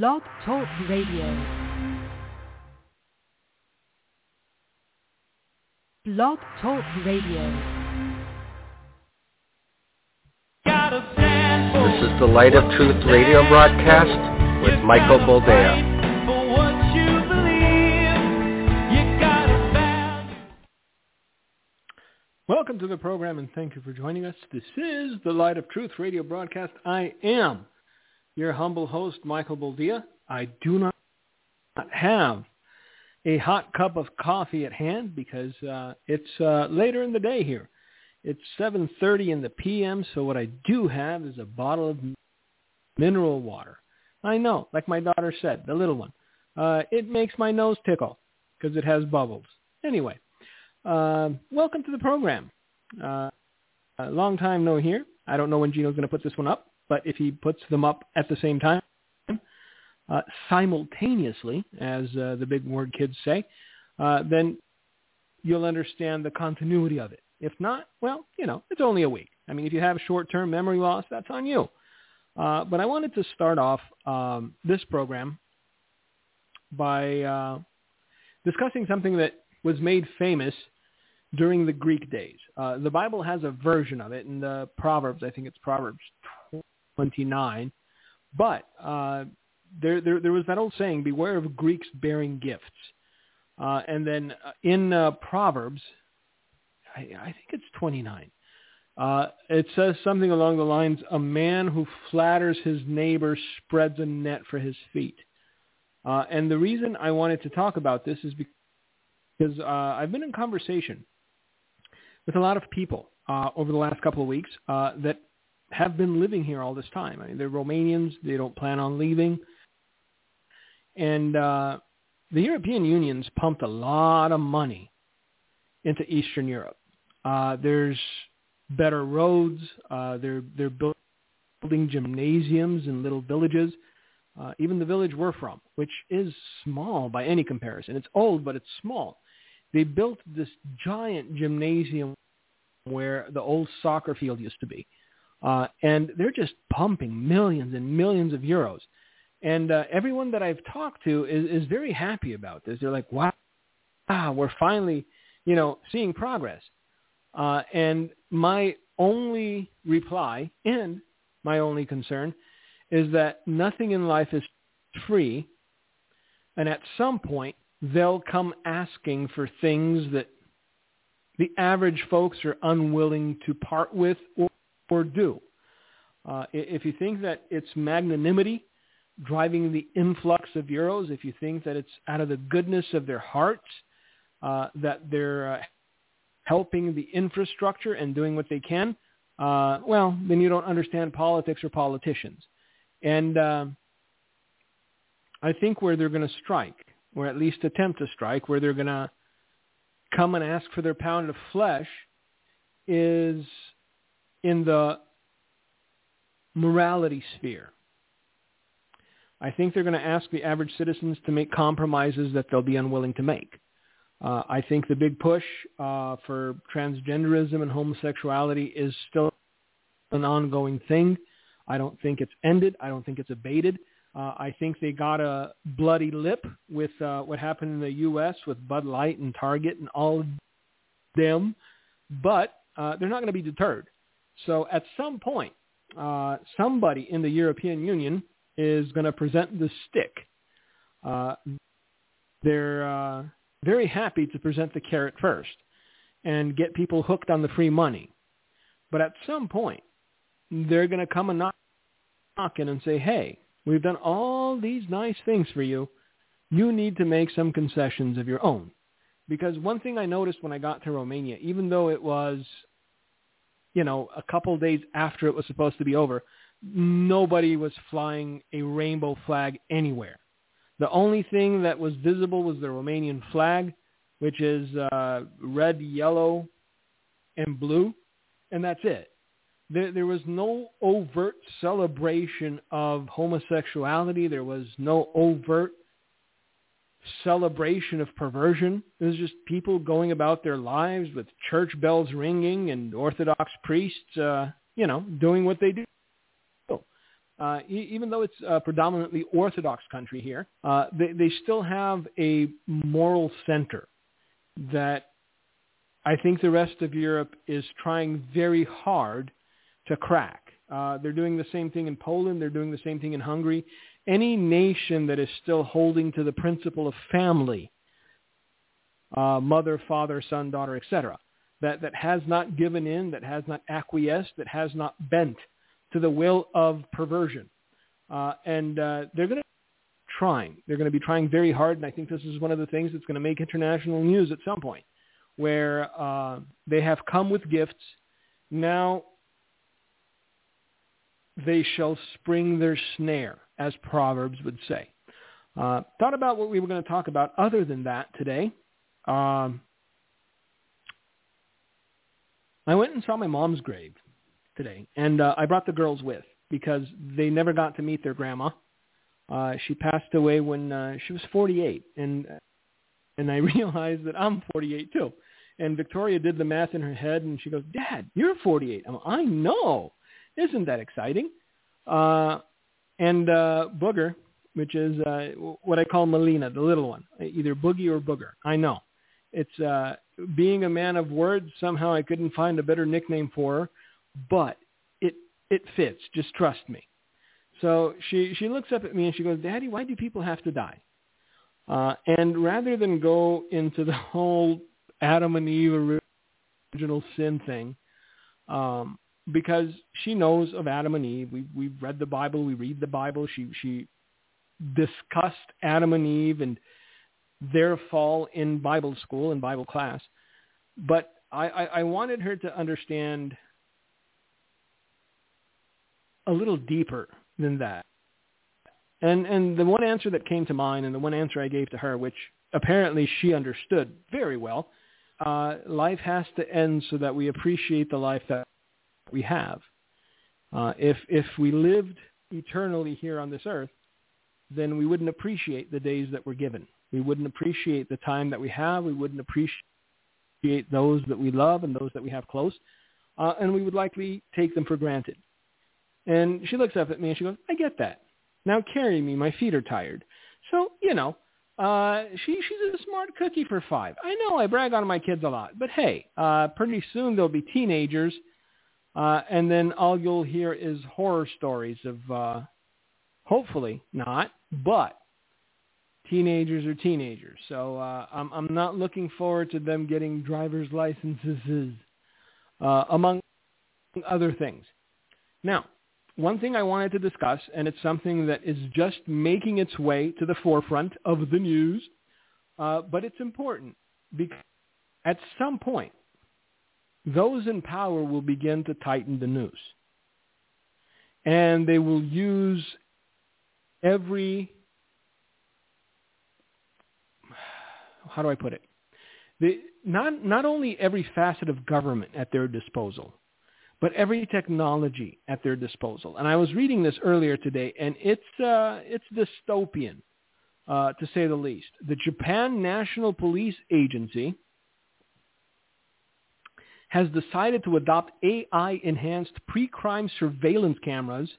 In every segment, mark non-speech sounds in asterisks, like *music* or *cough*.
Blog Talk Radio. Blog Talk Radio. This is the Light of Truth radio broadcast with Michael Boldea. Welcome to the program and thank you for joining us. This is the Light of Truth radio broadcast. I am your humble host, Michael Boldea. I do not have a hot cup of coffee at hand because uh, it's uh, later in the day hear. It's 7.30 in the p.m., so what I do have is a bottle of mineral water. I know, like my daughter said, the little one. Uh, it makes my nose tickle because it has bubbles. Anyway, uh, welcome to the program. Uh, a long time no here. I don't know when Gino's going to put this one up, but if he puts them up at the same time, uh, simultaneously, as uh, the big word kids say, uh, then you'll understand the continuity of it. If not, well, you know, it's only a week. I mean, if you have short-term memory loss, that's on you. Uh, but I wanted to start off um, this program by uh, discussing something that was made famous during the Greek days. Uh, the Bible has a version of it in the Proverbs. I think it's Proverbs 29. But uh, there, there, there was that old saying, beware of Greeks bearing gifts. Uh, and then uh, in uh, Proverbs, I, I think it's 29, uh, it says something along the lines, a man who flatters his neighbor spreads a net for his feet. Uh, and the reason I wanted to talk about this is because I've been in conversation with a lot of people over the last couple of weeks that have been living here all this time. I mean, they're Romanians. They don't plan on leaving. And uh, the European Union's pumped a lot of money into Eastern Europe. Uh, there's better roads. Uh, they're they're building gymnasiums in little villages. Uh, even the village we're from, which is small by any comparison. It's old, but it's small. They built this giant gymnasium where the old soccer field used to be. Uh, and they're just pumping millions and millions of euros. And uh, everyone that I've talked to is, is very happy about this. They're like, wow, wow we're finally, you know, seeing progress. Uh, and my only reply and my only concern is that nothing in life is free. And at some point, they'll come asking for things that the average folks are unwilling to part with or, or do. Uh, if you think that it's magnanimity driving the influx of euros, if you think that it's out of the goodness of their hearts uh, that they're uh, helping the infrastructure and doing what they can, uh, well, then you don't understand politics or politicians. And uh, I think where they're going to strike, or at least attempt to strike, where they're going to come and ask for their pound of flesh is in the morality sphere. I think they're going to ask the average citizens to make compromises that they'll be unwilling to make. Uh, I think the big push uh, for transgenderism and homosexuality is still an ongoing thing. I don't think it's ended. I don't think it's abated. Uh, I think they got a bloody lip with uh, what happened in the U.S. with Bud Light and Target and all of them, but uh, they're not going to be deterred. So at some point, uh, somebody in the European Union is going to present the stick. Uh, they're uh, very happy to present the carrot first and get people hooked on the free money. But at some point, they're going to come and knock knocking and say, hey, we've done all these nice things for you. You need to make some concessions of your own. Because one thing I noticed when I got to Romania, even though it was, you know, a couple days after it was supposed to be over, nobody was flying a rainbow flag anywhere. The only thing that was visible was the Romanian flag, which is uh, red, yellow, and blue, and that's it. There, there was no overt celebration of homosexuality. There was no overt celebration of perversion. It was just people going about their lives with church bells ringing and Orthodox priests, uh, you know, doing what they do. uh, even though it's a predominantly Orthodox country here, uh, they, they still have a moral center that I think the rest of Europe is trying very hard to crack. Uh, they're doing the same thing in Poland. They're doing the same thing in Hungary. Any nation that is still holding to the principle of family, uh, mother, father, son, daughter, etc., that, that has not given in, that has not acquiesced, that has not bent to the will of perversion. Uh, and uh, they're going to be trying. They're going to be trying very hard, and I think this is one of the things that's going to make international news at some point, where uh, they have come with gifts. Now they shall spring their snare, as Proverbs would say. Uh, thought about what we were going to talk about other than that today. Um, I went and saw my mom's grave today, and uh, I brought the girls with because they never got to meet their grandma. Uh, she passed away when uh, she was 48, and and I *laughs* realized that I'm 48 too. And Victoria did the math in her head, and she goes, "Dad, you're 48." I'm, I know. Isn't that exciting? Uh, and uh, Booger, which is uh, what I call Melina, the little one, either Boogie or Booger. I know. It's uh, being a man of words. Somehow I couldn't find a better nickname for her, but it it fits. Just trust me. So she she looks up at me and she goes, "Daddy, why do people have to die?" Uh, and rather than go into the whole Adam and Eve original sin thing, um, because she knows of Adam and Eve. We we've read the Bible. We read the Bible. She she discussed Adam and Eve and their fall in Bible school and Bible class. But I, I, I wanted her to understand a little deeper than that. And and the one answer that came to mind and the one answer I gave to her, which apparently she understood very well, uh, life has to end so that we appreciate the life that we have. Uh, if if we lived eternally here on this earth, then we wouldn't appreciate the days that we're given. We wouldn't appreciate the time that we have. We wouldn't appreciate those that we love and those that we have close, uh, and we would likely take them for granted. And she looks up at me and she goes, "I get that. Now carry me. My feet are tired." So you know, uh, she she's a smart cookie for five. I know I brag on my kids a lot, but hey, uh, pretty soon they'll be teenagers uh, and then all you'll hear is horror stories of, uh, hopefully not, but teenagers are teenagers. So uh, I'm, I'm not looking forward to them getting driver's licenses, uh, among other things. Now, one thing I wanted to discuss, and it's something that is just making its way to the forefront of the news, uh, but it's important because at some point, those in power will begin to tighten the noose. And they will use every, how do I put it? Not, not only every facet of government at their disposal, but every technology at their disposal. And I was reading this earlier today, and it's, uh, it's dystopian, uh, to say the least. The Japan National Police Agency has decided to adopt AI-enhanced pre-crime surveillance cameras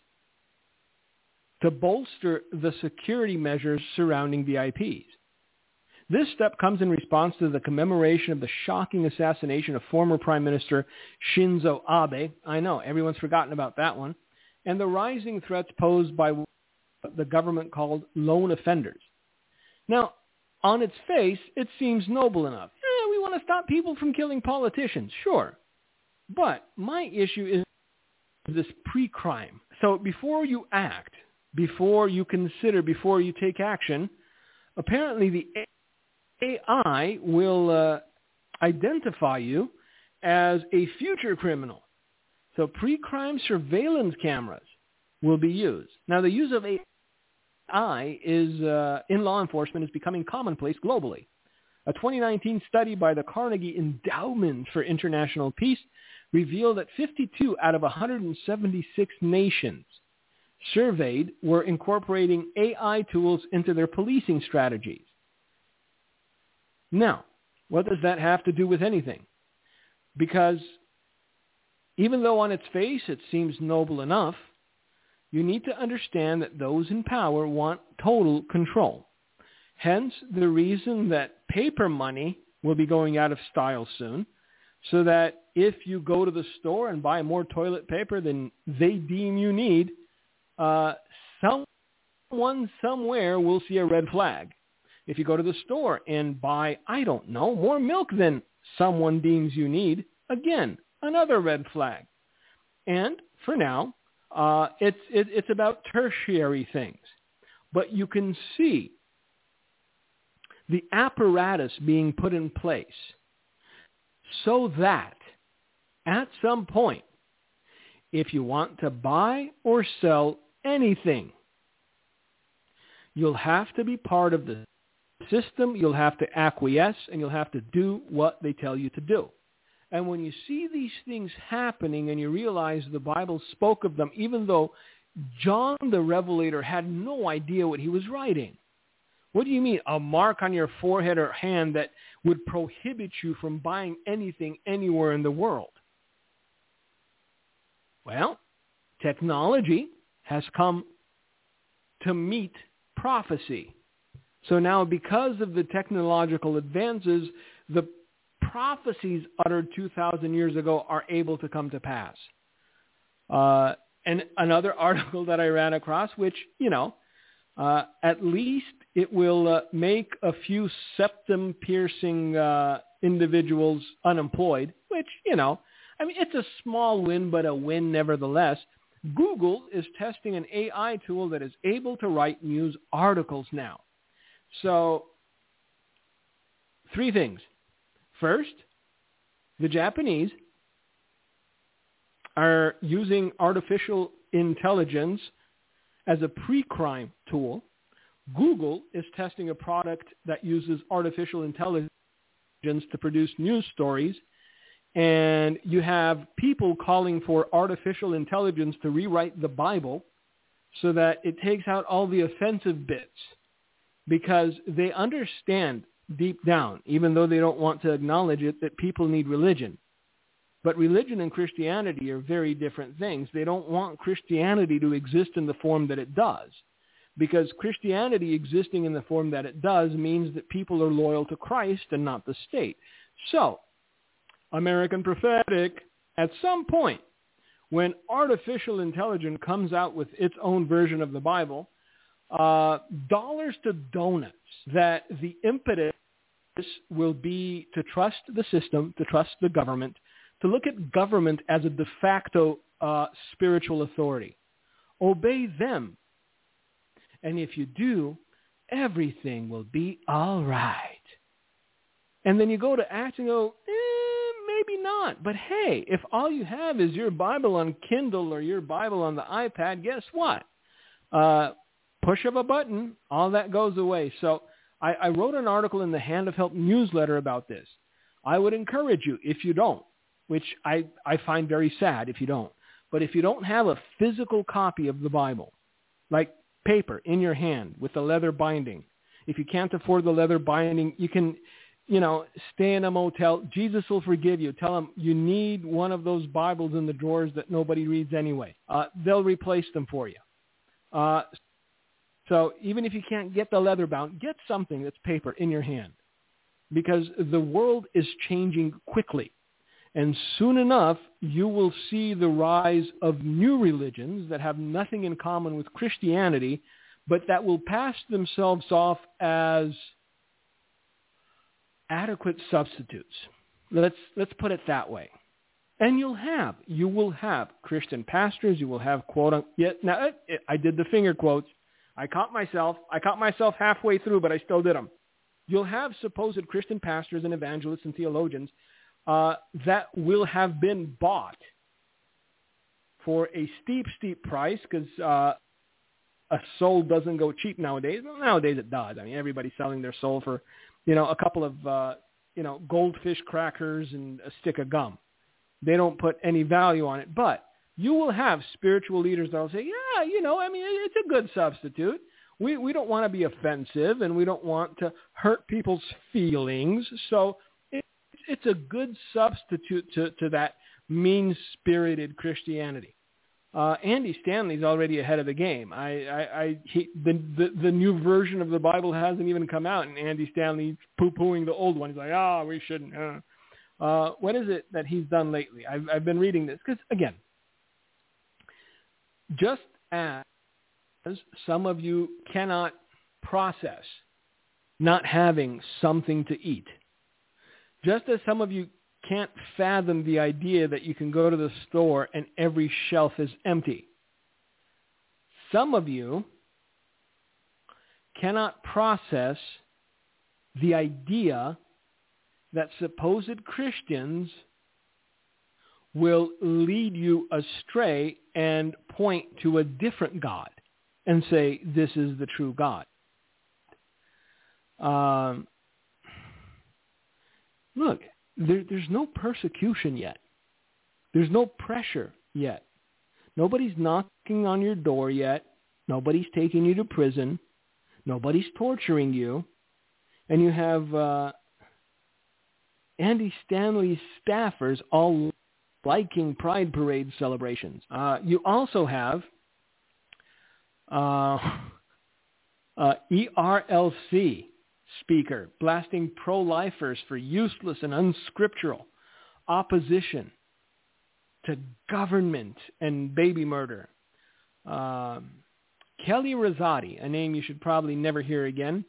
to bolster the security measures surrounding VIPs. This step comes in response to the commemoration of the shocking assassination of former Prime Minister Shinzo Abe. I know, everyone's forgotten about that one. And the rising threats posed by the government called lone offenders. Now, on its face, it seems noble enough want to stop people from killing politicians, sure. But my issue is this pre-crime. So before you act, before you consider, before you take action, apparently the AI will uh, identify you as a future criminal. So pre-crime surveillance cameras will be used. Now the use of AI is uh, in law enforcement is becoming commonplace globally. A 2019 study by the Carnegie Endowment for International Peace revealed that 52 out of 176 nations surveyed were incorporating AI tools into their policing strategies. Now, what does that have to do with anything? Because even though on its face it seems noble enough, you need to understand that those in power want total control. Hence the reason that paper money will be going out of style soon, so that if you go to the store and buy more toilet paper than they deem you need, uh, someone somewhere will see a red flag. If you go to the store and buy, I don't know, more milk than someone deems you need, again, another red flag. And for now, uh, it's, it, it's about tertiary things. But you can see the apparatus being put in place so that at some point, if you want to buy or sell anything, you'll have to be part of the system, you'll have to acquiesce, and you'll have to do what they tell you to do. And when you see these things happening and you realize the Bible spoke of them, even though John the Revelator had no idea what he was writing. What do you mean? A mark on your forehead or hand that would prohibit you from buying anything anywhere in the world? Well, technology has come to meet prophecy. So now because of the technological advances, the prophecies uttered 2,000 years ago are able to come to pass. Uh, and another *laughs* article that I ran across, which, you know, uh, at least it will uh, make a few septum-piercing uh, individuals unemployed, which, you know, I mean, it's a small win, but a win nevertheless. Google is testing an AI tool that is able to write news articles now. So three things. First, the Japanese are using artificial intelligence as a pre-crime tool. Google is testing a product that uses artificial intelligence to produce news stories. And you have people calling for artificial intelligence to rewrite the Bible so that it takes out all the offensive bits because they understand deep down, even though they don't want to acknowledge it, that people need religion. But religion and Christianity are very different things. They don't want Christianity to exist in the form that it does. Because Christianity existing in the form that it does means that people are loyal to Christ and not the state. So, American Prophetic, at some point, when artificial intelligence comes out with its own version of the Bible, uh, dollars to donuts that the impetus will be to trust the system, to trust the government, to look at government as a de facto uh, spiritual authority. Obey them. And if you do, everything will be all right. And then you go to Acts and go, eh, maybe not. But hey, if all you have is your Bible on Kindle or your Bible on the iPad, guess what? Uh, push of a button, all that goes away. So I, I wrote an article in the Hand of Help newsletter about this. I would encourage you, if you don't, which I, I find very sad if you don't, but if you don't have a physical copy of the Bible, like paper in your hand with the leather binding, if you can't afford the leather binding, you can, you know, stay in a motel. Jesus will forgive you. Tell them you need one of those Bibles in the drawers that nobody reads anyway. Uh, they'll replace them for you. Uh, so even if you can't get the leather bound, get something that's paper in your hand because the world is changing quickly. And soon enough, you will see the rise of new religions that have nothing in common with Christianity, but that will pass themselves off as adequate substitutes. Let's, let's put it that way. And you'll have, you will have Christian pastors, you will have quote, yeah, now eh, eh, I did the finger quotes, I caught myself. I caught myself halfway through, but I still did them. You'll have supposed Christian pastors and evangelists and theologians uh, that will have been bought for a steep, steep price because uh, a soul doesn't go cheap nowadays. Well, nowadays it does. I mean, everybody's selling their soul for, you know, a couple of, uh, you know, goldfish crackers and a stick of gum. They don't put any value on it. But you will have spiritual leaders that will say, yeah, you know, I mean, it's a good substitute. We, we don't want to be offensive and we don't want to hurt people's feelings. So it's a good substitute to, to that mean-spirited Christianity. Uh, Andy Stanley's already ahead of the game. I, I, I he, the, the the new version of the Bible hasn't even come out, and Andy Stanley's poo-pooing the old one. He's like, ah, oh, we shouldn't. Uh. Uh, what is it that he's done lately? I've, I've been reading this because again, just as some of you cannot process not having something to eat, just as some of you can't fathom the idea that you can go to the store and every shelf is empty. Some of you cannot process the idea that supposed Christians will lead you astray and point to a different God and say, this is the true God. Um, look, there, there's no persecution yet. There's no pressure yet. Nobody's knocking on your door yet. Nobody's taking you to prison. Nobody's torturing you. And you have uh, Andy Stanley's staffers all liking Pride Parade celebrations. Uh, you also have uh, *laughs* uh, ERLC speaker blasting pro-lifers for useless and unscriptural opposition to government and baby murder. Um, Kelly Rosati, a name you should probably never hear again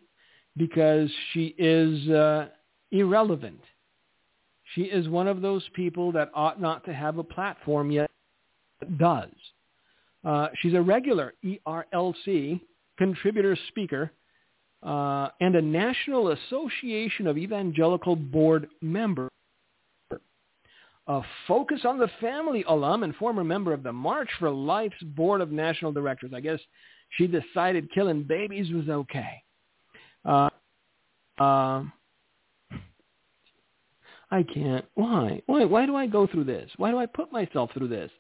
because she is uh, irrelevant. She is one of those people that ought not to have a platform yet does. Uh, she's a regular ERLC contributor speaker uh, and a National Association of Evangelical Board member. A Focus on the Family alum and former member of the March for Life's Board of National Directors. I guess she decided killing babies was okay. Uh, uh, I can't. Why? Why? Why do I go through this? Why do I put myself through this?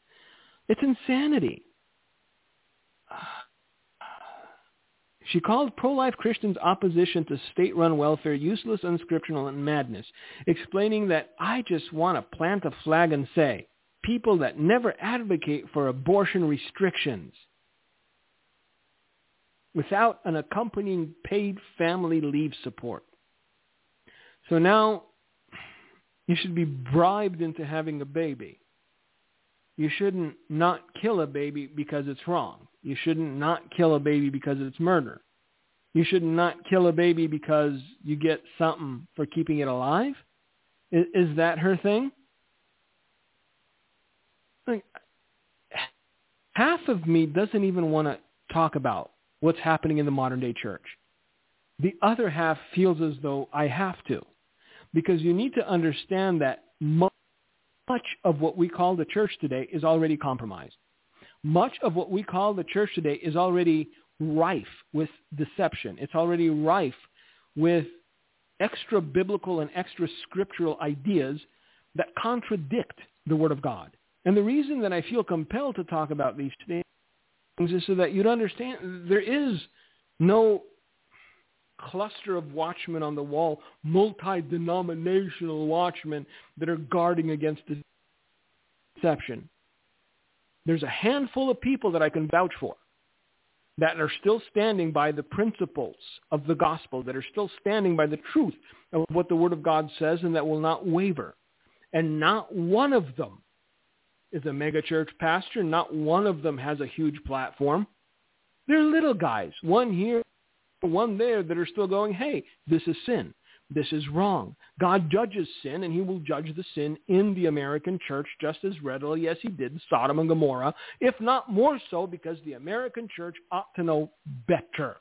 It's insanity. She called pro-life Christians' opposition to state-run welfare useless, unscriptural, and madness, explaining that I just want to plant a flag and say, people that never advocate for abortion restrictions without an accompanying paid family leave support. So now you should be bribed into having a baby. You shouldn't not kill a baby because it's wrong. You shouldn't not kill a baby because it's murder. You should not not kill a baby because you get something for keeping it alive. Is, is that her thing? Like, half of me doesn't even want to talk about what's happening in the modern day church. The other half feels as though I have to because you need to understand that much of what we call the church today is already compromised. Much of what we call the church today is already rife with deception. It's already rife with extra biblical and extra scriptural ideas that contradict the Word of God. And the reason that I feel compelled to talk about these things is so that you'd understand there is no cluster of watchmen on the wall, multi-denominational watchmen that are guarding against deception. There's a handful of people that I can vouch for that are still standing by the principles of the gospel, that are still standing by the truth of what the Word of God says and that will not waver. And not one of them is a megachurch pastor. Not one of them has a huge platform. They're little guys, one here, one there that are still going, hey, this is sin. This is wrong. God judges sin, and he will judge the sin in the American church just as readily as he did Sodom and Gomorrah, if not more so because the American church ought to know better.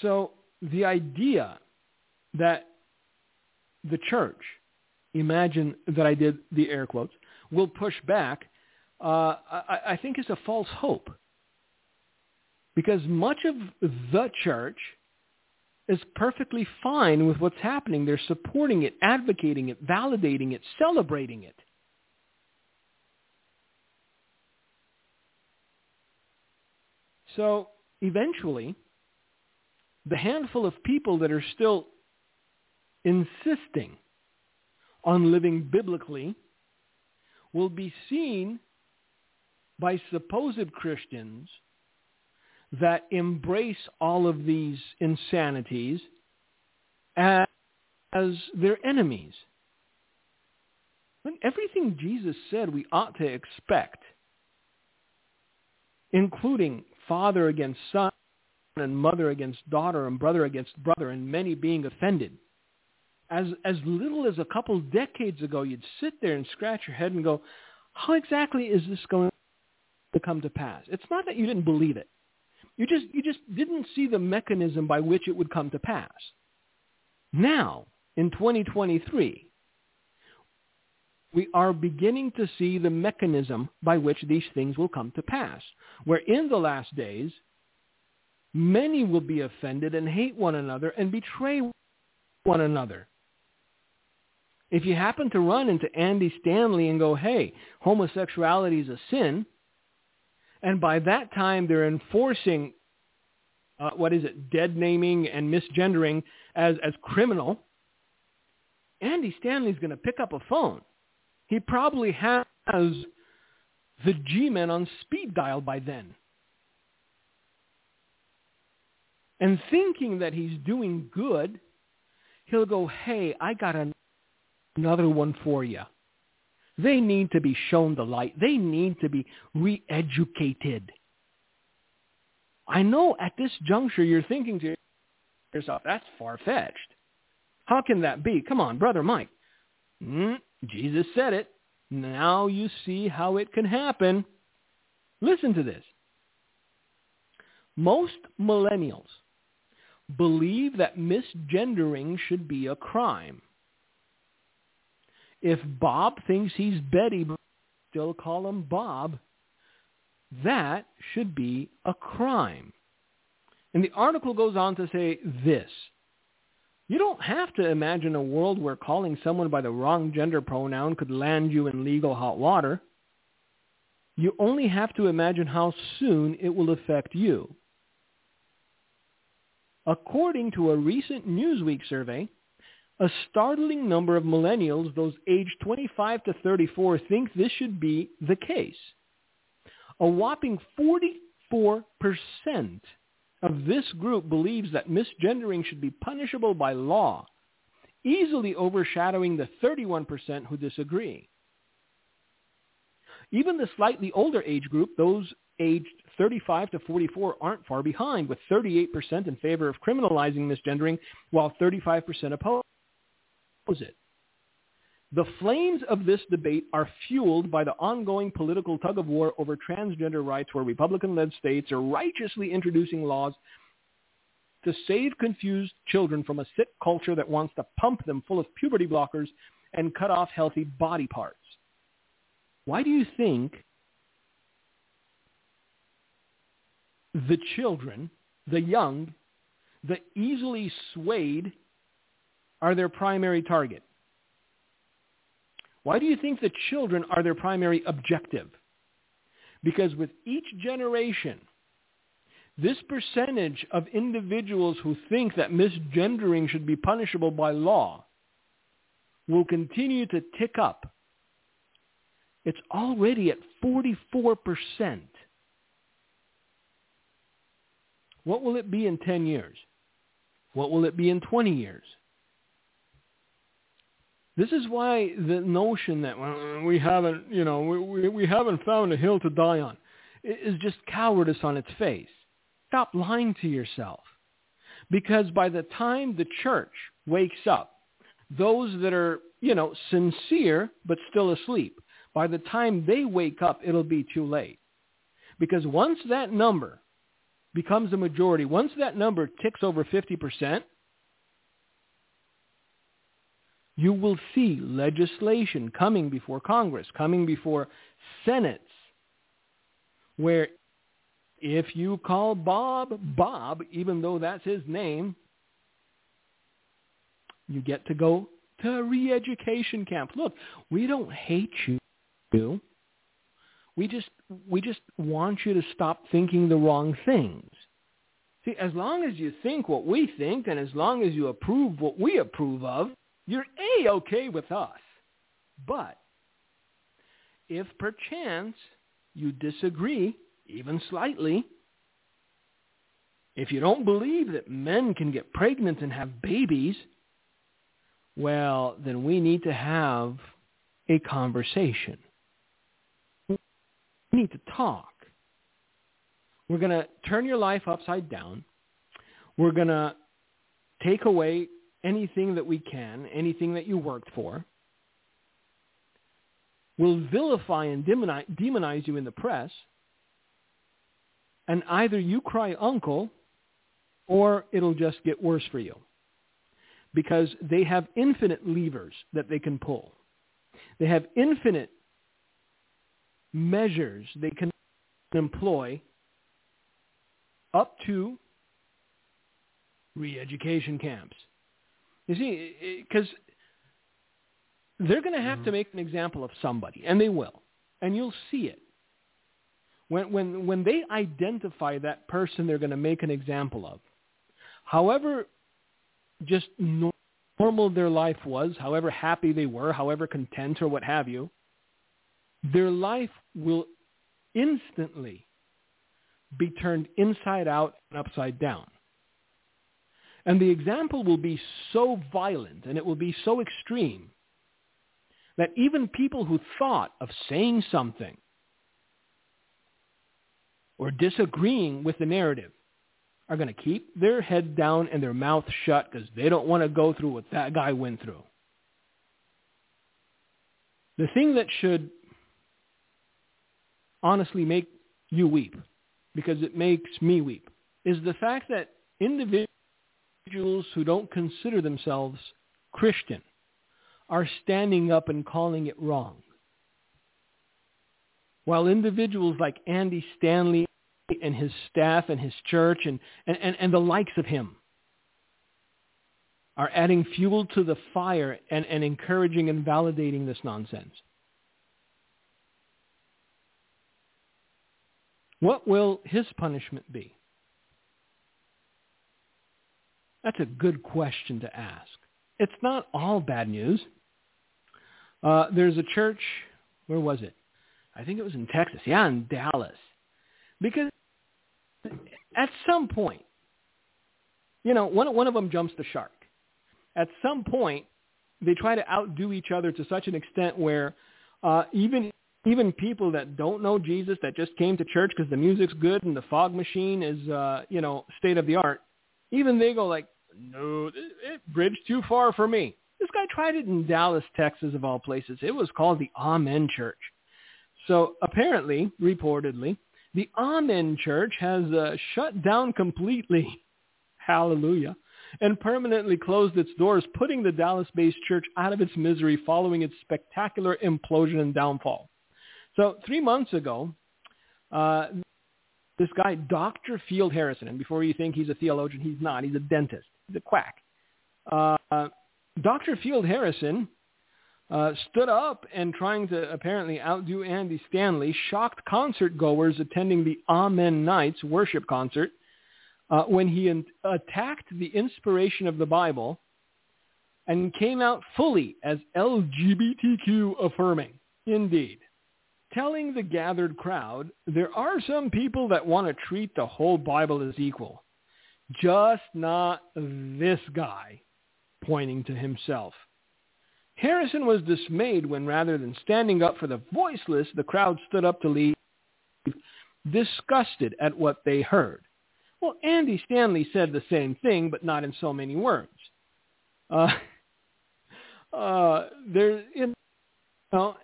So the idea that the church, imagine that I did the air quotes, will push back, uh, I, I think is a false hope. Because much of the church is perfectly fine with what's happening. They're supporting it, advocating it, validating it, celebrating it. So eventually, the handful of people that are still insisting on living biblically will be seen by supposed Christians that embrace all of these insanities as, as their enemies. When everything Jesus said we ought to expect, including father against son and mother against daughter and brother against brother and many being offended. As, as little as a couple decades ago, you'd sit there and scratch your head and go, how exactly is this going to come to pass? It's not that you didn't believe it. You just, you just didn't see the mechanism by which it would come to pass. Now, in 2023, we are beginning to see the mechanism by which these things will come to pass, where in the last days, many will be offended and hate one another and betray one another. If you happen to run into Andy Stanley and go, hey, homosexuality is a sin, and by that time they're enforcing, uh, what is it, dead naming and misgendering as, as criminal, Andy Stanley's going to pick up a phone. He probably has the G-Men on speed dial by then. And thinking that he's doing good, he'll go, hey, I got an- another one for you. They need to be shown the light. They need to be re-educated. I know at this juncture you're thinking to yourself, that's far-fetched. How can that be? Come on, Brother Mike. Mm, Jesus said it. Now you see how it can happen. Listen to this. Most millennials believe that misgendering should be a crime. If Bob thinks he's Betty, but still call him Bob, that should be a crime. And the article goes on to say this. You don't have to imagine a world where calling someone by the wrong gender pronoun could land you in legal hot water. You only have to imagine how soon it will affect you. According to a recent Newsweek survey, a startling number of millennials, those aged 25 to 34, think this should be the case. A whopping 44% of this group believes that misgendering should be punishable by law, easily overshadowing the 31% who disagree. Even the slightly older age group, those aged 35 to 44 aren't far behind, with 38% in favor of criminalizing misgendering, while 35% oppose it. The flames of this debate are fueled by the ongoing political tug of war over transgender rights where Republican-led states are righteously introducing laws to save confused children from a sick culture that wants to pump them full of puberty blockers and cut off healthy body parts. Why do you think the children, the young, the easily swayed are their primary target? Why do you think the children are their primary objective? Because with each generation, this percentage of individuals who think that misgendering should be punishable by law will continue to tick up. It's already at 44%. What will it be in 10 years? What will it be in 20 years? This is why the notion that well, we haven't, you know, we, we haven't found a hill to die on is just cowardice on its face. Stop lying to yourself. Because by the time the church wakes up, those that are, you know, sincere but still asleep, by the time they wake up, it'll be too late. Because once that number becomes a majority, once that number ticks over 50%, you will see legislation coming before Congress, coming before Senates, where if you call Bob Bob, even though that's his name, you get to go to re-education camp. Look, we don't hate you. We just we just want you to stop thinking the wrong things. See, as long as you think what we think and as long as you approve what we approve of, you're A-okay with us. But if perchance you disagree, even slightly, if you don't believe that men can get pregnant and have babies, well, then we need to have a conversation. We need to talk. We're going to turn your life upside down. We're going to take away anything that we can, anything that you worked for. We'll vilify and demonize you in the press. And either you cry uncle or it'll just get worse for you because they have infinite levers that they can pull. They have infinite measures they can employ up to re-education camps. You see, because they're going to have mm-hmm. to make an example of somebody, and they will, and you'll see it. When, when, when they identify that person they're going to make an example of, however just normal their life was, however happy they were, however content or what have you, their life will instantly be turned inside out and upside down. And the example will be so violent and it will be so extreme that even people who thought of saying something or disagreeing with the narrative are going to keep their head down and their mouth shut because they don't want to go through what that guy went through. The thing that should honestly make you weep, because it makes me weep, is the fact that individuals who don't consider themselves Christian are standing up and calling it wrong. While individuals like Andy Stanley and his staff and his church and, and, and, and the likes of him are adding fuel to the fire and, and encouraging and validating this nonsense. What will his punishment be? That's a good question to ask. It's not all bad news. Uh, there's a church, where was it? I think it was in Texas. Yeah, in Dallas. Because at some point, you know, one, one of them jumps the shark. At some point, they try to outdo each other to such an extent where uh, even even people that don't know Jesus, that just came to church because the music's good and the fog machine is, uh, you know, state of the art, even they go like, no, it, it bridged too far for me. This guy tried it in Dallas, Texas, of all places. It was called the Amen Church. So apparently, reportedly, the Amen Church has uh, shut down completely, *laughs* hallelujah, and permanently closed its doors, putting the Dallas-based church out of its misery following its spectacular implosion and downfall. So three months ago, uh, this guy, Dr. Field Harrison, and before you think he's a theologian, he's not. He's a dentist. He's a quack. Uh, Dr. Field Harrison uh, stood up and trying to apparently outdo Andy Stanley, shocked concert goers attending the Amen Nights worship concert uh, when he in- attacked the inspiration of the Bible and came out fully as LGBTQ affirming. Indeed. Telling the gathered crowd, there are some people that want to treat the whole Bible as equal. Just not this guy, pointing to himself. Harrison was dismayed when rather than standing up for the voiceless, the crowd stood up to leave, disgusted at what they heard. Well, Andy Stanley said the same thing, but not in so many words. Uh, *laughs* uh, there, you know,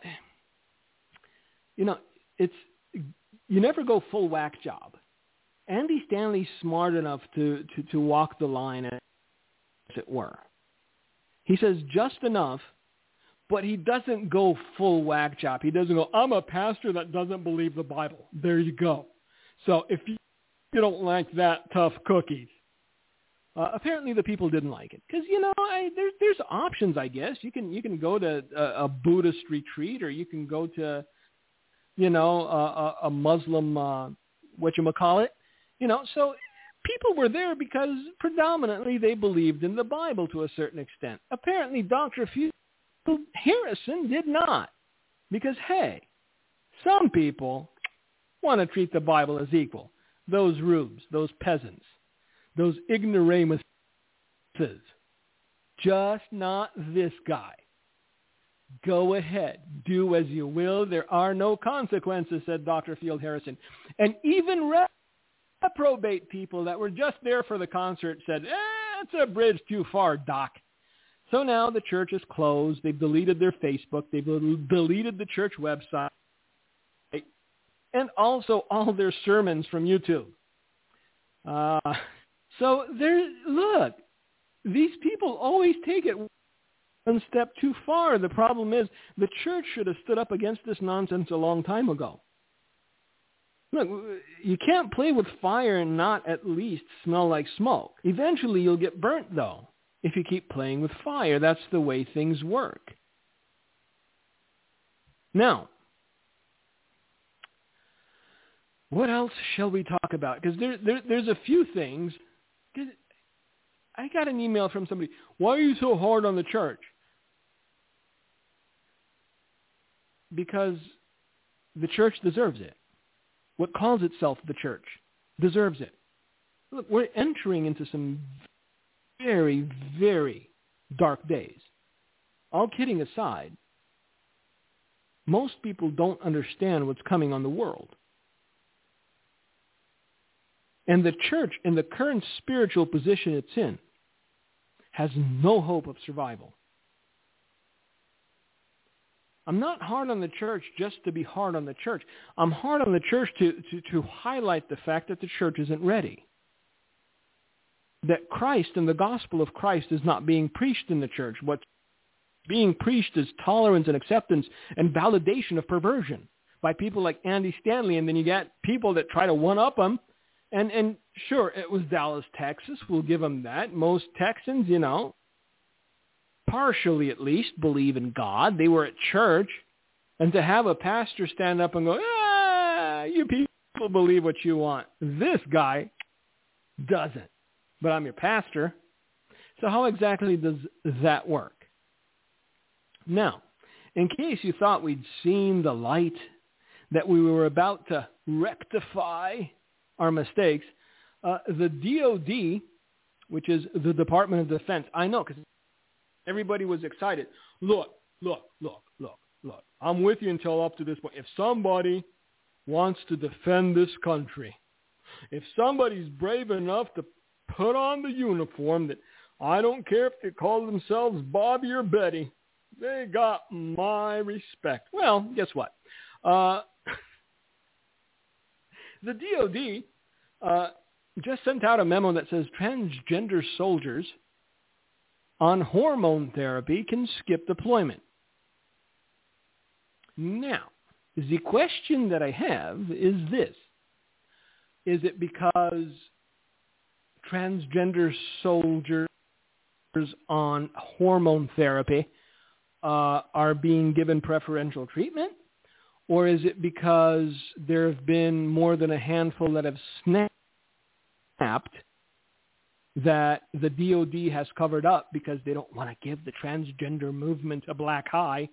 you know, it's you never go full whack job. Andy Stanley's smart enough to, to, to walk the line, as it were. He says just enough but he doesn't go full whack job. He doesn't go, I'm a pastor that doesn't believe the Bible. There you go. So if you, you don't like that, tough cookies. Uh, apparently the people didn't like it because you know I, there's there's options I guess you can you can go to a, a Buddhist retreat or you can go to you know a, a Muslim uh, what you call it you know so people were there because predominantly they believed in the Bible to a certain extent. Apparently Dr. Field Harrison did not. Because, hey, some people, want to treat the Bible as equal. Those rubes, those peasants, those ignoramuses. Just not this guy. Go ahead. Do as you will. There are no consequences, said Dr. Field Harrison. And even reprobate people that were just there for the concert said, eh, it's a bridge too far, Doc. So now the church is closed. They've deleted their Facebook. They've deleted the church website. And also all their sermons from YouTube. Uh, so there, look, these people always take it one step too far. The problem is the church should have stood up against this nonsense a long time ago. Look, you can't play with fire and not at least smell like smoke. Eventually you'll get burnt, though, if you keep playing with fire. That's the way things work. Now, what else shall we talk about? Because there, there, there's a few things. I got an email from somebody. Why are you so hard on the church? Because the church deserves it. What calls itself the church deserves it. Look, we're entering into some very, very dark days. All kidding aside, most people don't understand what's coming on the world. And the church, in the current spiritual position it's in, has no hope of survival. I'm not hard on the church just to be hard on the church. I'm hard on the church to, to, to highlight the fact that the church isn't ready. That Christ and the gospel of Christ is not being preached in the church. What's being preached is tolerance and acceptance and validation of perversion by people like Andy Stanley. And then you get people that try to one-up them and and sure, it was Dallas, Texas. We'll give them that. Most Texans, you know, partially at least believe in God. They were at church, and to have a pastor stand up and go, "Ah, you people believe what you want." This guy doesn't. But I'm your pastor. So how exactly does that work? Now, in case you thought we'd seen the light, that we were about to rectify our mistakes. Uh, the DOD, which is the Department of Defense, I know because everybody was excited. Look, look, look, look, look. I'm with you until up to this point. If somebody wants to defend this country, if somebody's brave enough to put on the uniform that I don't care if they call themselves Bobby or Betty, they got my respect. Well, guess what? Uh, *laughs* the DOD uh, just sent out a memo that says transgender soldiers on hormone therapy can skip deployment. Now, the question that I have is this. Is it because transgender soldiers on hormone therapy uh, are being given preferential treatment? Or is it because there have been more than a handful that have snapped that the DOD has covered up because they don't want to give the transgender movement a black eye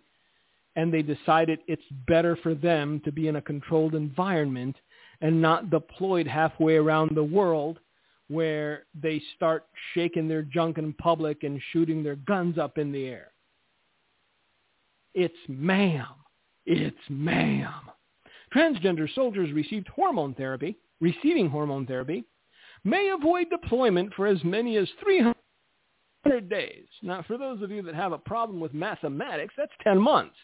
and they decided it's better for them to be in a controlled environment and not deployed halfway around the world where they start shaking their junk in public and shooting their guns up in the air. It's ma'am. It's ma'am. Transgender soldiers received hormone therapy, receiving hormone therapy, may avoid deployment for as many as 300 days. Now, for those of you that have a problem with mathematics, that's 10 months.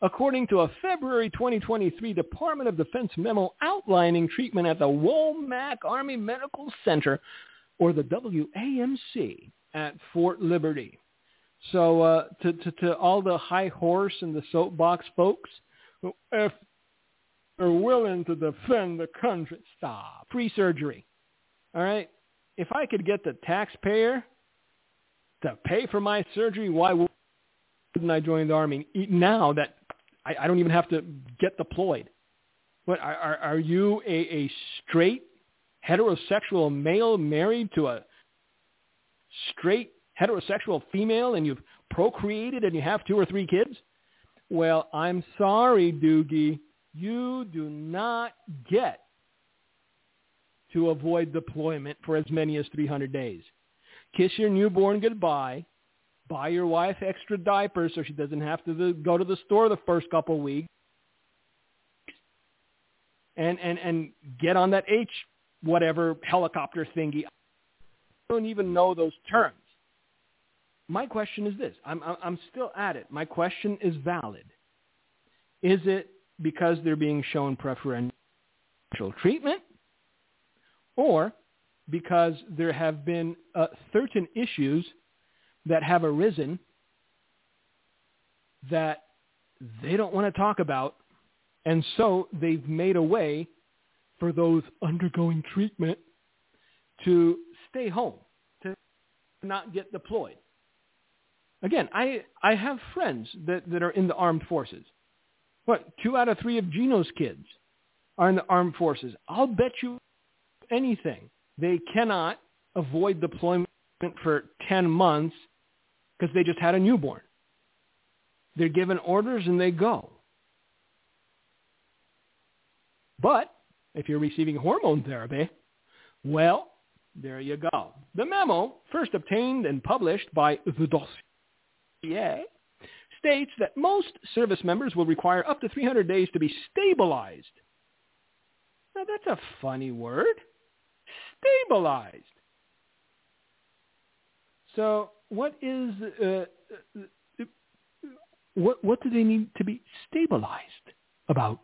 According to a February 2023 Department of Defense memo outlining treatment at the Womack Army Medical Center, or the WAMC, at Fort Liberty. So uh, to, to, to all the high horse and the soapbox folks, if they're willing to defend the country, stop. Free surgery. All right? If I could get the taxpayer to pay for my surgery, why wouldn't I join the Army now that I, I don't even have to get deployed? What are, are, are you a, a straight heterosexual male married to a straight heterosexual female and you've procreated and you have two or three kids? Well, I'm sorry, Doogie. You do not get to avoid deployment for as many as 300 days. Kiss your newborn goodbye. Buy your wife extra diapers so she doesn't have to go to the store the first couple weeks. And, and, and get on that H whatever helicopter thingy. I don't even know those terms. My question is this. I'm, I'm still at it. My question is valid. Is it because they're being shown preferential treatment or because there have been uh, certain issues that have arisen that they don't want to talk about, and so they've made a way for those undergoing treatment to stay home, to not get deployed. Again, I, I have friends that, that are in the armed forces. What, two out of three of Gino's kids are in the armed forces. I'll bet you anything. They cannot avoid deployment for 10 months because they just had a newborn. They're given orders and they go. But if you're receiving hormone therapy, well, there you go. The memo, first obtained and published by the dossier, states that most service members will require up to 300 days to be stabilized. Now that's a funny word stabilized. So what is uh, uh, what what do they need to be stabilized about?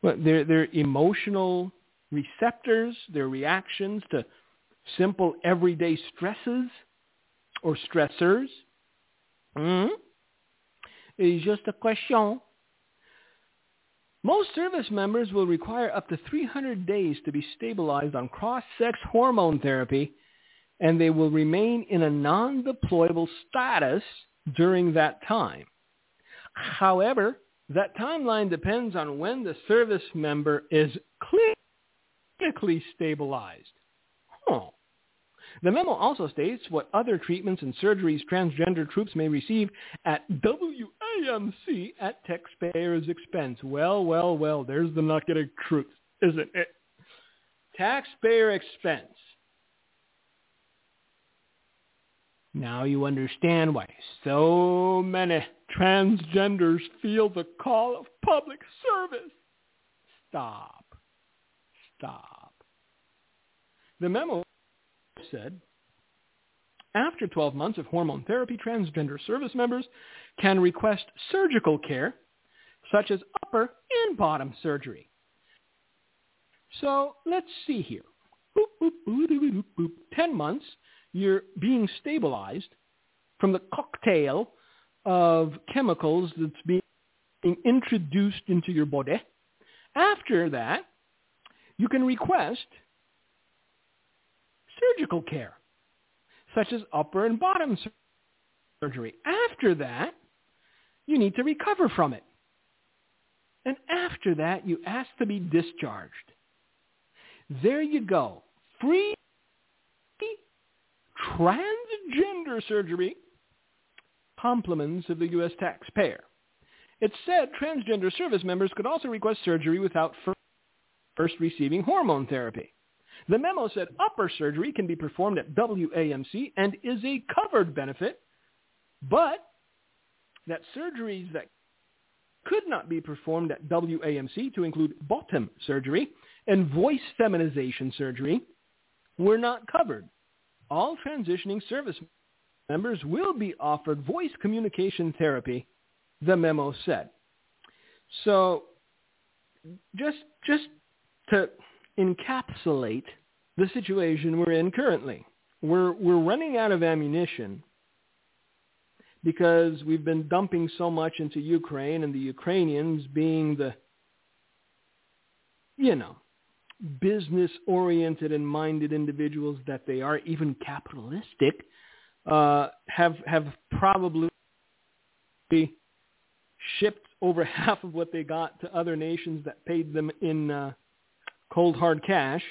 What their their emotional receptors, their reactions to simple everyday stresses or stressors. Mm-hmm. It's just a question. Most service members will require up to 300 days to be stabilized on cross-sex hormone therapy, and they will remain in a non-deployable status during that time. However, that timeline depends on when the service member is clinically stabilized. Huh. The memo also states what other treatments and surgeries transgender troops may receive at WAMC at taxpayers' expense. Well, well, well, there's the nugget of truth, isn't it? Taxpayer expense. Now you understand why so many transgenders feel the call of public service. Stop. Stop. The memo said, after 12 months of hormone therapy, transgender service members can request surgical care, such as upper and bottom surgery. So let's see here. 10 months, you're being stabilized from the cocktail of chemicals that's being introduced into your body. After that, you can request surgical care, such as upper and bottom surgery. After that, you need to recover from it. And after that, you ask to be discharged. There you go. Free transgender surgery compliments of the U.S. taxpayer. It said transgender service members could also request surgery without first receiving hormone therapy. The memo said upper surgery can be performed at WAMC and is a covered benefit, but that surgeries that could not be performed at WAMC to include bottom surgery and voice feminization surgery were not covered. All transitioning service members will be offered voice communication therapy, the memo said. So just just to encapsulate the situation we're in currently. We're, we're running out of ammunition because we've been dumping so much into Ukraine and the Ukrainians being the, you know, business-oriented and minded individuals that they are, even capitalistic, uh, have have probably shipped over *laughs* half of what they got to other nations that paid them in uh, cold hard cash.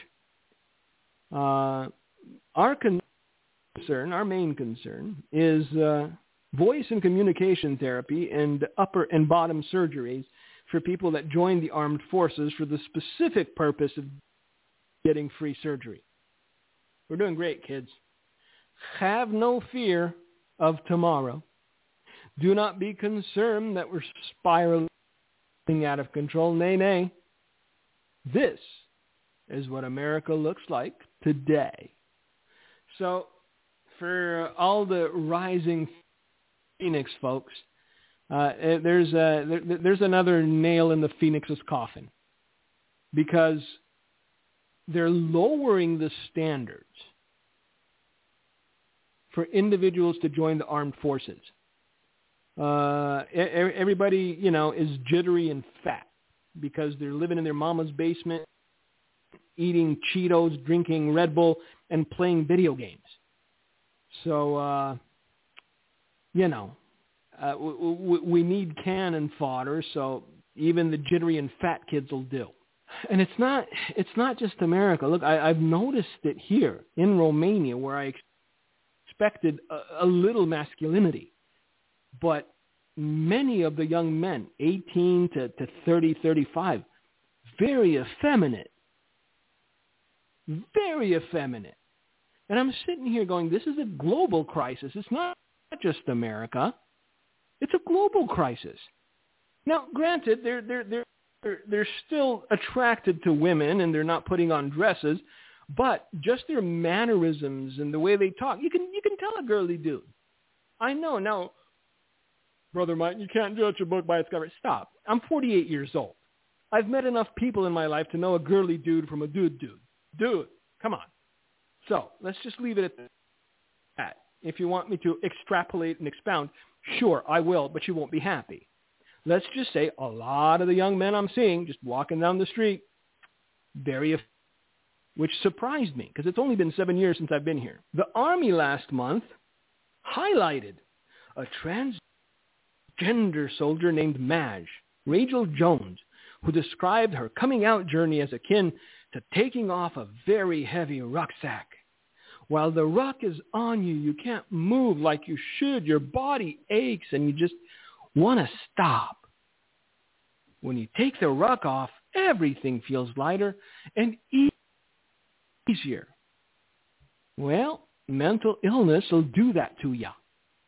Uh, our concern, our main concern, is uh, voice and communication therapy and upper and bottom surgeries for people that join the armed forces for the specific purpose of getting free surgery. We're doing great, kids. Have no fear of tomorrow. Do not be concerned that we're spiraling out of control. Nay, nay. This is what America looks like today. So for all the rising Phoenix folks, uh, eh, there's, a, there, there's another nail in the Phoenix's coffin because they're lowering the standards for individuals to join the armed forces. Uh, everybody, you know, is jittery and fat because they're living in their mama's basement, eating Cheetos, drinking Red Bull, and playing video games. So, uh, you know, uh, we, we need cannon fodder, so even the jittery and fat kids will do. And it's not it's not just America. Look, I, I've noticed it here in Romania, where I expected a, a little masculinity, but many of the young men, 18 to, to 30, 35, very effeminate, very effeminate. And I'm sitting here going, this is a global crisis. It's not just America. It's a global crisis. Now, granted, they're, they're, they're, they're still attracted to women and they're not putting on dresses, but just their mannerisms and the way they talk, you can, you can tell a girly dude. I know. Now, Brother Mike, you can't judge a book by its cover. Stop. I'm 48 years old. I've met enough people in my life to know a girly dude from a dude dude. Dude, come on. So let's just leave it at that. If you want me to extrapolate and expound, sure, I will, but you won't be happy. Let's just say a lot of the young men I'm seeing just walking down the street, very, which surprised me because it's only been seven years since I've been here. The Army last month highlighted a transgender soldier named Madge, Rachel Jones, who described her coming out journey as akin to taking off a very heavy rucksack. While the ruck is on you, you can't move like you should. Your body aches and you just want to stop. When you take the ruck off, everything feels lighter and easier. Well, mental illness will do that to you.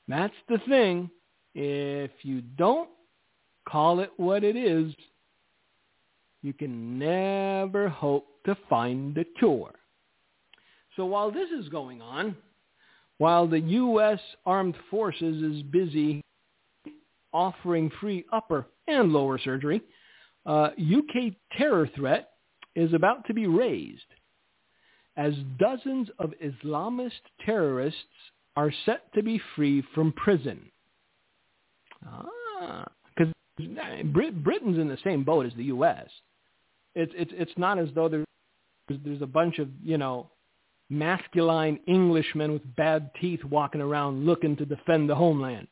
That's the thing. If you don't call it what it is, you can never hope to find a cure. So while this is going on, while the U.S. Armed Forces is busy offering free upper and lower surgery, uh, UK terror threat is about to be raised as dozens of Islamist terrorists are set to be free from prison. Because ah, Britain's in the same boat as the U.S. It's it's it's not as though there's there's a bunch of you know masculine Englishmen with bad teeth walking around looking to defend the homeland.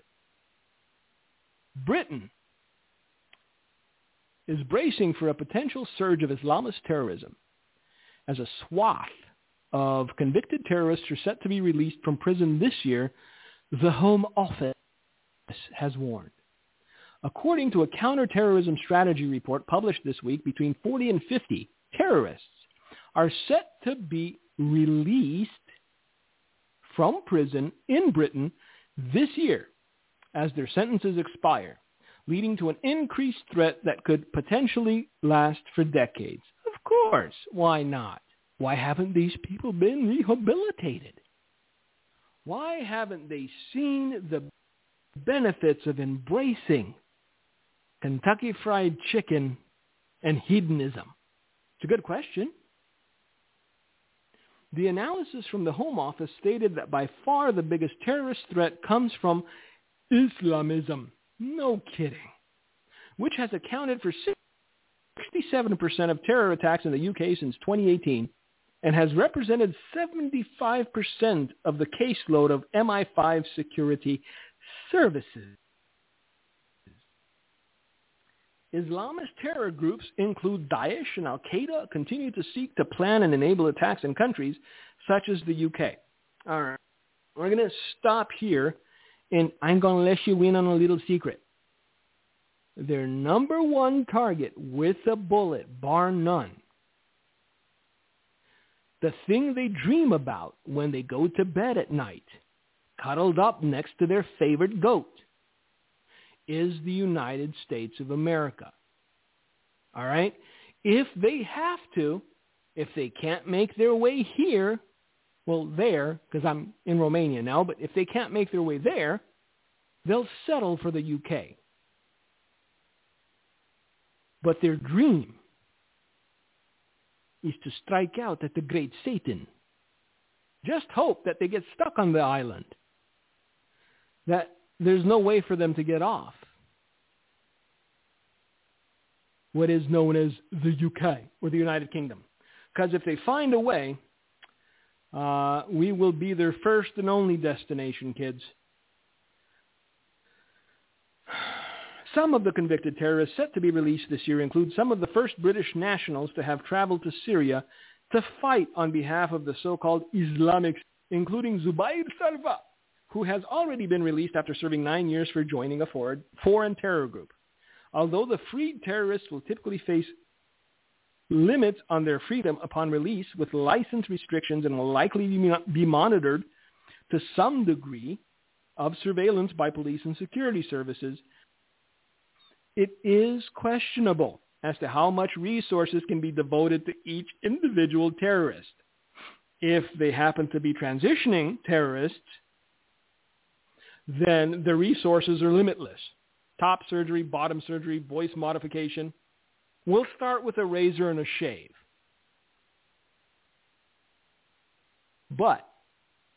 Britain is bracing for a potential surge of Islamist terrorism as a swath of convicted terrorists are set to be released from prison this year, the Home Office has warned. According to a counterterrorism strategy report published this week, between 40 and 50 terrorists are set to be released from prison in Britain this year as their sentences expire, leading to an increased threat that could potentially last for decades. Of course, why not? Why haven't these people been rehabilitated? Why haven't they seen the benefits of embracing Kentucky Fried Chicken and hedonism? It's a good question. The analysis from the Home Office stated that by far the biggest terrorist threat comes from Islamism. No kidding. Which has accounted for 67% of terror attacks in the UK since 2018 and has represented 75% of the caseload of MI5 security services. Islamist terror groups include Daesh and Al-Qaeda continue to seek to plan and enable attacks in countries such as the UK. All right. We're going to stop here, and I'm going to let you in on a little secret. their number one target with a bullet, bar none, the thing they dream about when they go to bed at night, cuddled up next to their favorite goat, is the United States of America. All right? If they have to, if they can't make their way here, well, there, because I'm in Romania now, but if they can't make their way there, they'll settle for the UK. But their dream is to strike out at the great Satan. Just hope that they get stuck on the island, that there's no way for them to get off. What is known as the UK or the United Kingdom. Because if they find a way, uh, we will be their first and only destination, kids. Some of the convicted terrorists set to be released this year include some of the first British nationals to have traveled to Syria to fight on behalf of the so-called Islamic, including Zubair Sarva, who has already been released after serving nine years for joining a foreign terror group. Although the freed terrorists will typically face limits on their freedom upon release with license restrictions and will likely be monitored to some degree of surveillance by police and security services, it is questionable as to how much resources can be devoted to each individual terrorist. If they happen to be transitioning terrorists, then the resources are limitless. Top surgery, bottom surgery, voice modification. We'll start with a razor and a shave. But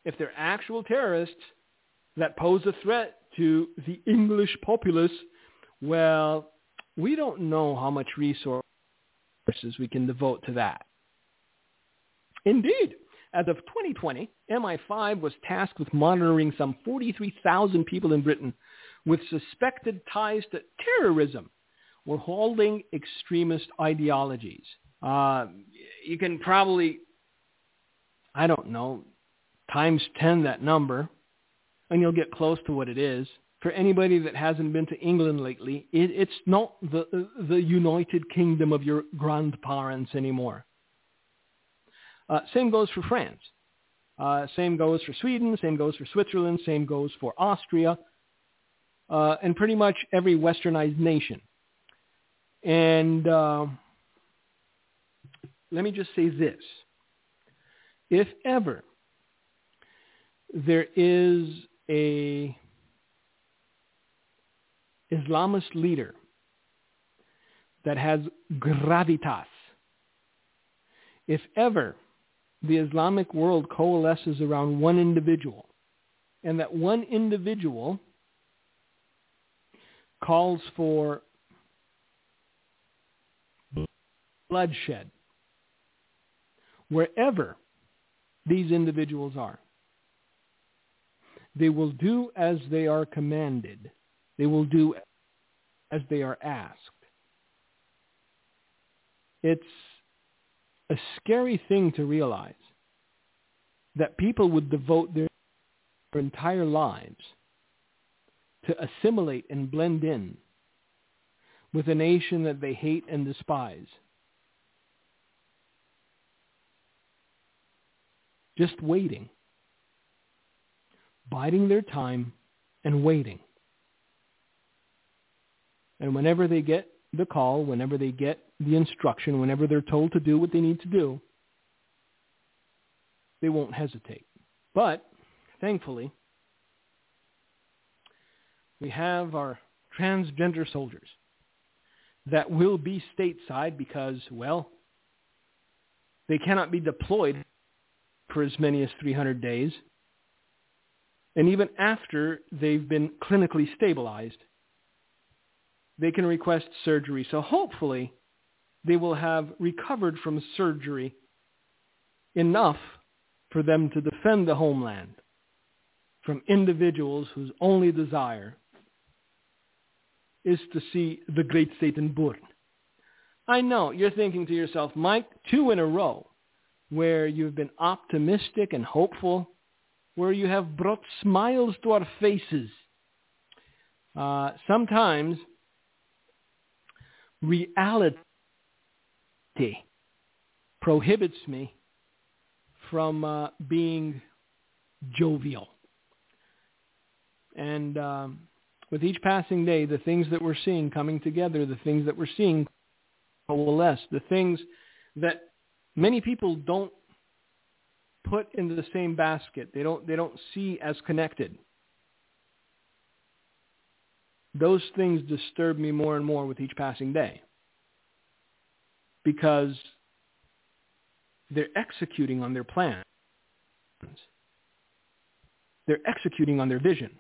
if they're actual terrorists that pose a threat to the English populace well, we don't know how much resources we can devote to that. Indeed, as of 2020, MI5 was tasked with monitoring some 43,000 people in Britain with suspected ties to terrorism or holding extremist ideologies. Uh, you can probably, I don't know, times 10 that number, and you'll get close to what it is for anybody that hasn't been to England lately, it, it's not the, the United Kingdom of your grandparents anymore. Uh, same goes for France. Uh, same goes for Sweden. Same goes for Switzerland. Same goes for Austria. Uh, and pretty much every westernized nation. And uh, let me just say this. If ever there is a Islamist leader that has gravitas. If ever the Islamic world coalesces around one individual, and that one individual calls for bloodshed wherever these individuals are. They will do as they are commanded. They will do as they are asked. It's a scary thing to realize that people would devote their entire lives to assimilate and blend in with a nation that they hate and despise. Just waiting, biding their time and waiting. And whenever they get the call, whenever they get the instruction, whenever they're told to do what they need to do, they won't hesitate. But thankfully, we have our transgender soldiers that will be stateside because, well, they cannot be deployed for as many as 300 days. And even after they've been clinically stabilized, they can request surgery. So hopefully they will have recovered from surgery enough for them to defend the homeland from individuals whose only desire is to see the great Satan burn. I know you're thinking to yourself, Mike, two in a row where you've been optimistic and hopeful, where you have brought smiles to our faces. Uh, sometimes reality prohibits me from uh, being jovial. And um, with each passing day, the things that we're seeing coming together, the things that we're seeing coalesce, the things that many people don't put into the same basket. They don't they don't see as connected. Those things disturb me more and more with each passing day. Because they're executing on their plans. They're executing on their vision.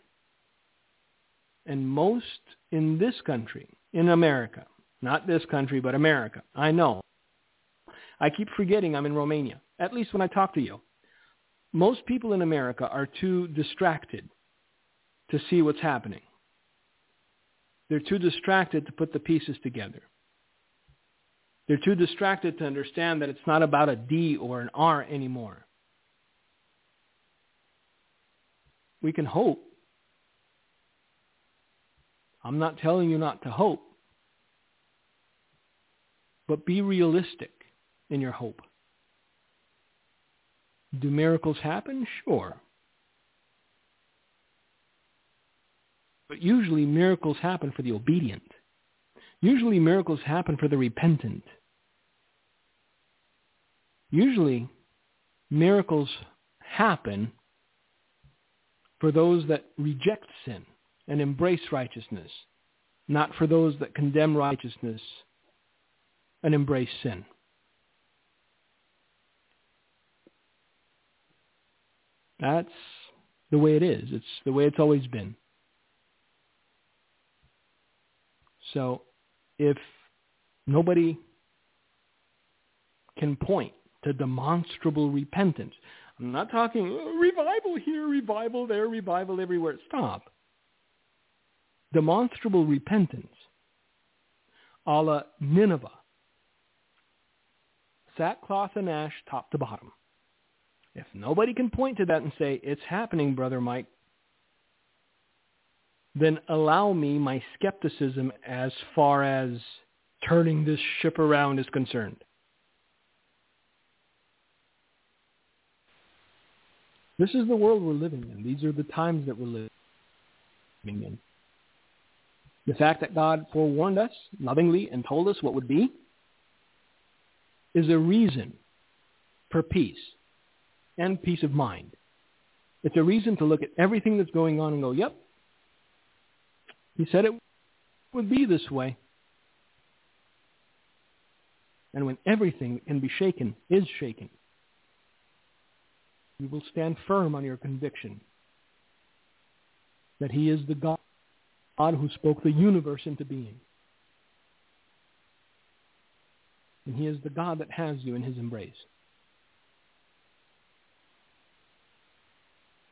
And most in this country, in America, not this country, but America, I know. I keep forgetting I'm in Romania, at least when I talk to you. Most people in America are too distracted to see what's happening. They're too distracted to put the pieces together. They're too distracted to understand that it's not about a D or an R anymore. We can hope. I'm not telling you not to hope. But be realistic in your hope. Do miracles happen? Sure. But usually miracles happen for the obedient. Usually miracles happen for the repentant. Usually miracles happen for those that reject sin and embrace righteousness, not for those that condemn righteousness and embrace sin. That's the way it is. It's the way it's always been. So if nobody can point to demonstrable repentance, I'm not talking oh, revival here, revival there, revival everywhere. Stop. Demonstrable repentance a la Nineveh. Sackcloth and ash top to bottom. If nobody can point to that and say, it's happening, Brother Mike, then allow me my skepticism as far as turning this ship around is concerned. This is the world we're living in. These are the times that we're living in. The fact that God forewarned us lovingly and told us what would be is a reason for peace and peace of mind. It's a reason to look at everything that's going on and go, yep, he said it would be this way. And when everything that can be shaken is shaken, you will stand firm on your conviction that he is the God, God who spoke the universe into being. And he is the God that has you in his embrace.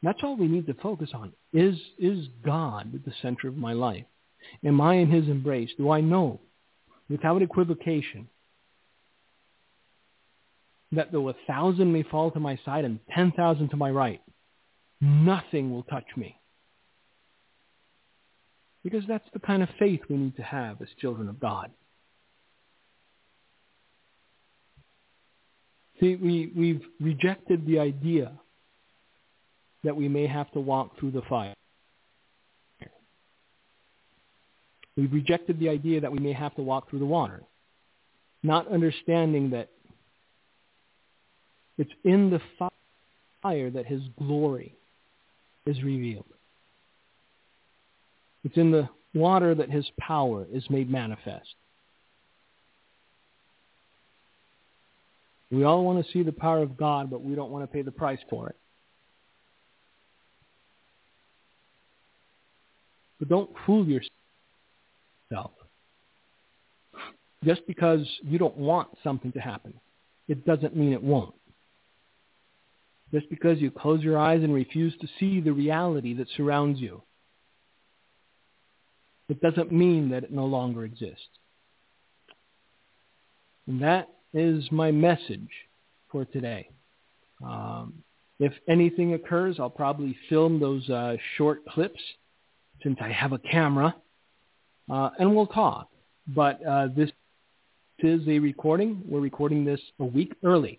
That's all we need to focus on. Is, is God at the center of my life? Am I in his embrace? Do I know without equivocation that though a thousand may fall to my side and ten thousand to my right, nothing will touch me? Because that's the kind of faith we need to have as children of God. See, we, we've rejected the idea that we may have to walk through the fire. We've rejected the idea that we may have to walk through the water, not understanding that it's in the fire that his glory is revealed. It's in the water that his power is made manifest. We all want to see the power of God, but we don't want to pay the price for it. Don't fool yourself. Just because you don't want something to happen, it doesn't mean it won't. Just because you close your eyes and refuse to see the reality that surrounds you, it doesn't mean that it no longer exists. And that is my message for today. Um, if anything occurs, I'll probably film those uh, short clips since I have a camera, uh, and we'll talk. But uh, this is a recording. We're recording this a week early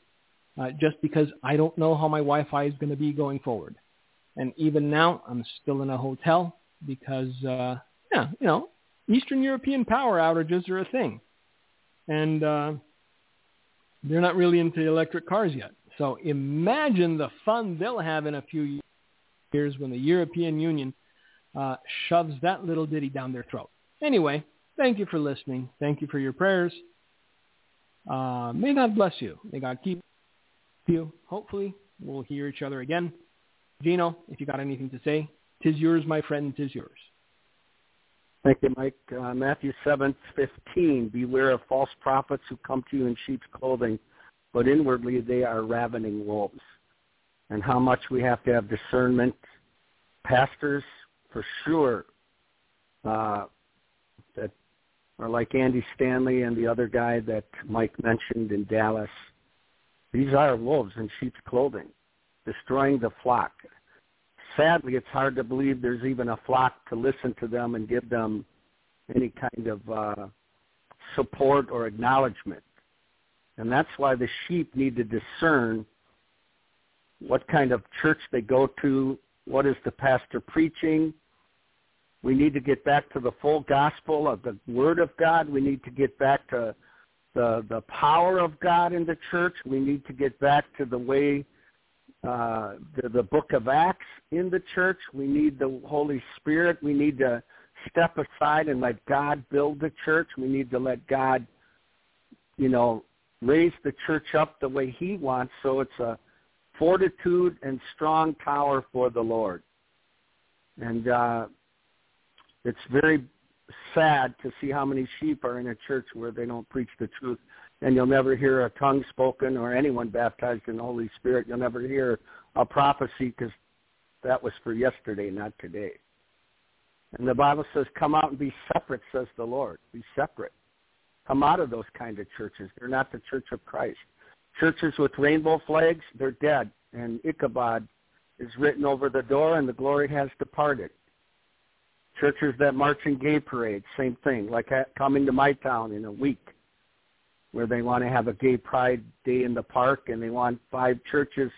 uh, just because I don't know how my Wi-Fi is going to be going forward. And even now, I'm still in a hotel because, uh, yeah, you know, Eastern European power outages are a thing. And uh, they're not really into electric cars yet. So imagine the fun they'll have in a few years when the European Union uh, shoves that little ditty down their throat. Anyway, thank you for listening. Thank you for your prayers. Uh, may God bless you. May God keep you. Hopefully, we'll hear each other again. Gino, if you got anything to say, tis yours, my friend, tis yours. Thank you, Mike. Uh, Matthew 7, 15, beware of false prophets who come to you in sheep's clothing, but inwardly they are ravening wolves. And how much we have to have discernment. Pastors, for sure, uh, that are like Andy Stanley and the other guy that Mike mentioned in Dallas. These are wolves in sheep's clothing, destroying the flock. Sadly, it's hard to believe there's even a flock to listen to them and give them any kind of uh, support or acknowledgement. And that's why the sheep need to discern what kind of church they go to, what is the pastor preaching. We need to get back to the full gospel of the Word of God. We need to get back to the the power of God in the church. We need to get back to the way uh, the, the Book of Acts in the church. We need the Holy Spirit. We need to step aside and let God build the church. We need to let God, you know, raise the church up the way He wants. So it's a fortitude and strong tower for the Lord. And uh, it's very sad to see how many sheep are in a church where they don't preach the truth. And you'll never hear a tongue spoken or anyone baptized in the Holy Spirit. You'll never hear a prophecy because that was for yesterday, not today. And the Bible says, come out and be separate, says the Lord. Be separate. Come out of those kind of churches. They're not the church of Christ. Churches with rainbow flags, they're dead. And Ichabod is written over the door and the glory has departed. Churches that march in gay parades, same thing, like coming to my town in a week where they want to have a gay pride day in the park and they want five churches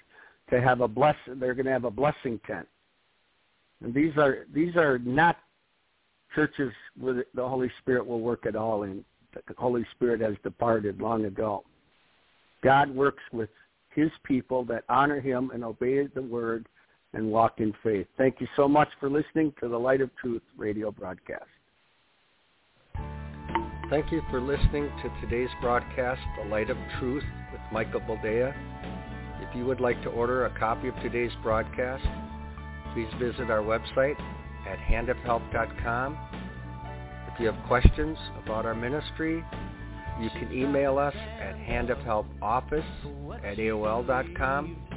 to have a bless they're going to have a blessing tent. And these are these are not churches where the Holy Spirit will work at all in. The Holy Spirit has departed long ago. God works with his people that honor him and obey the word and walk in faith. Thank you so much for listening to the Light of Truth radio broadcast. Thank you for listening to today's broadcast, The Light of Truth with Michael Boldea. If you would like to order a copy of today's broadcast, please visit our website at handofhelp.com. If you have questions about our ministry, you can email us at handofhelpoffice at AOL.com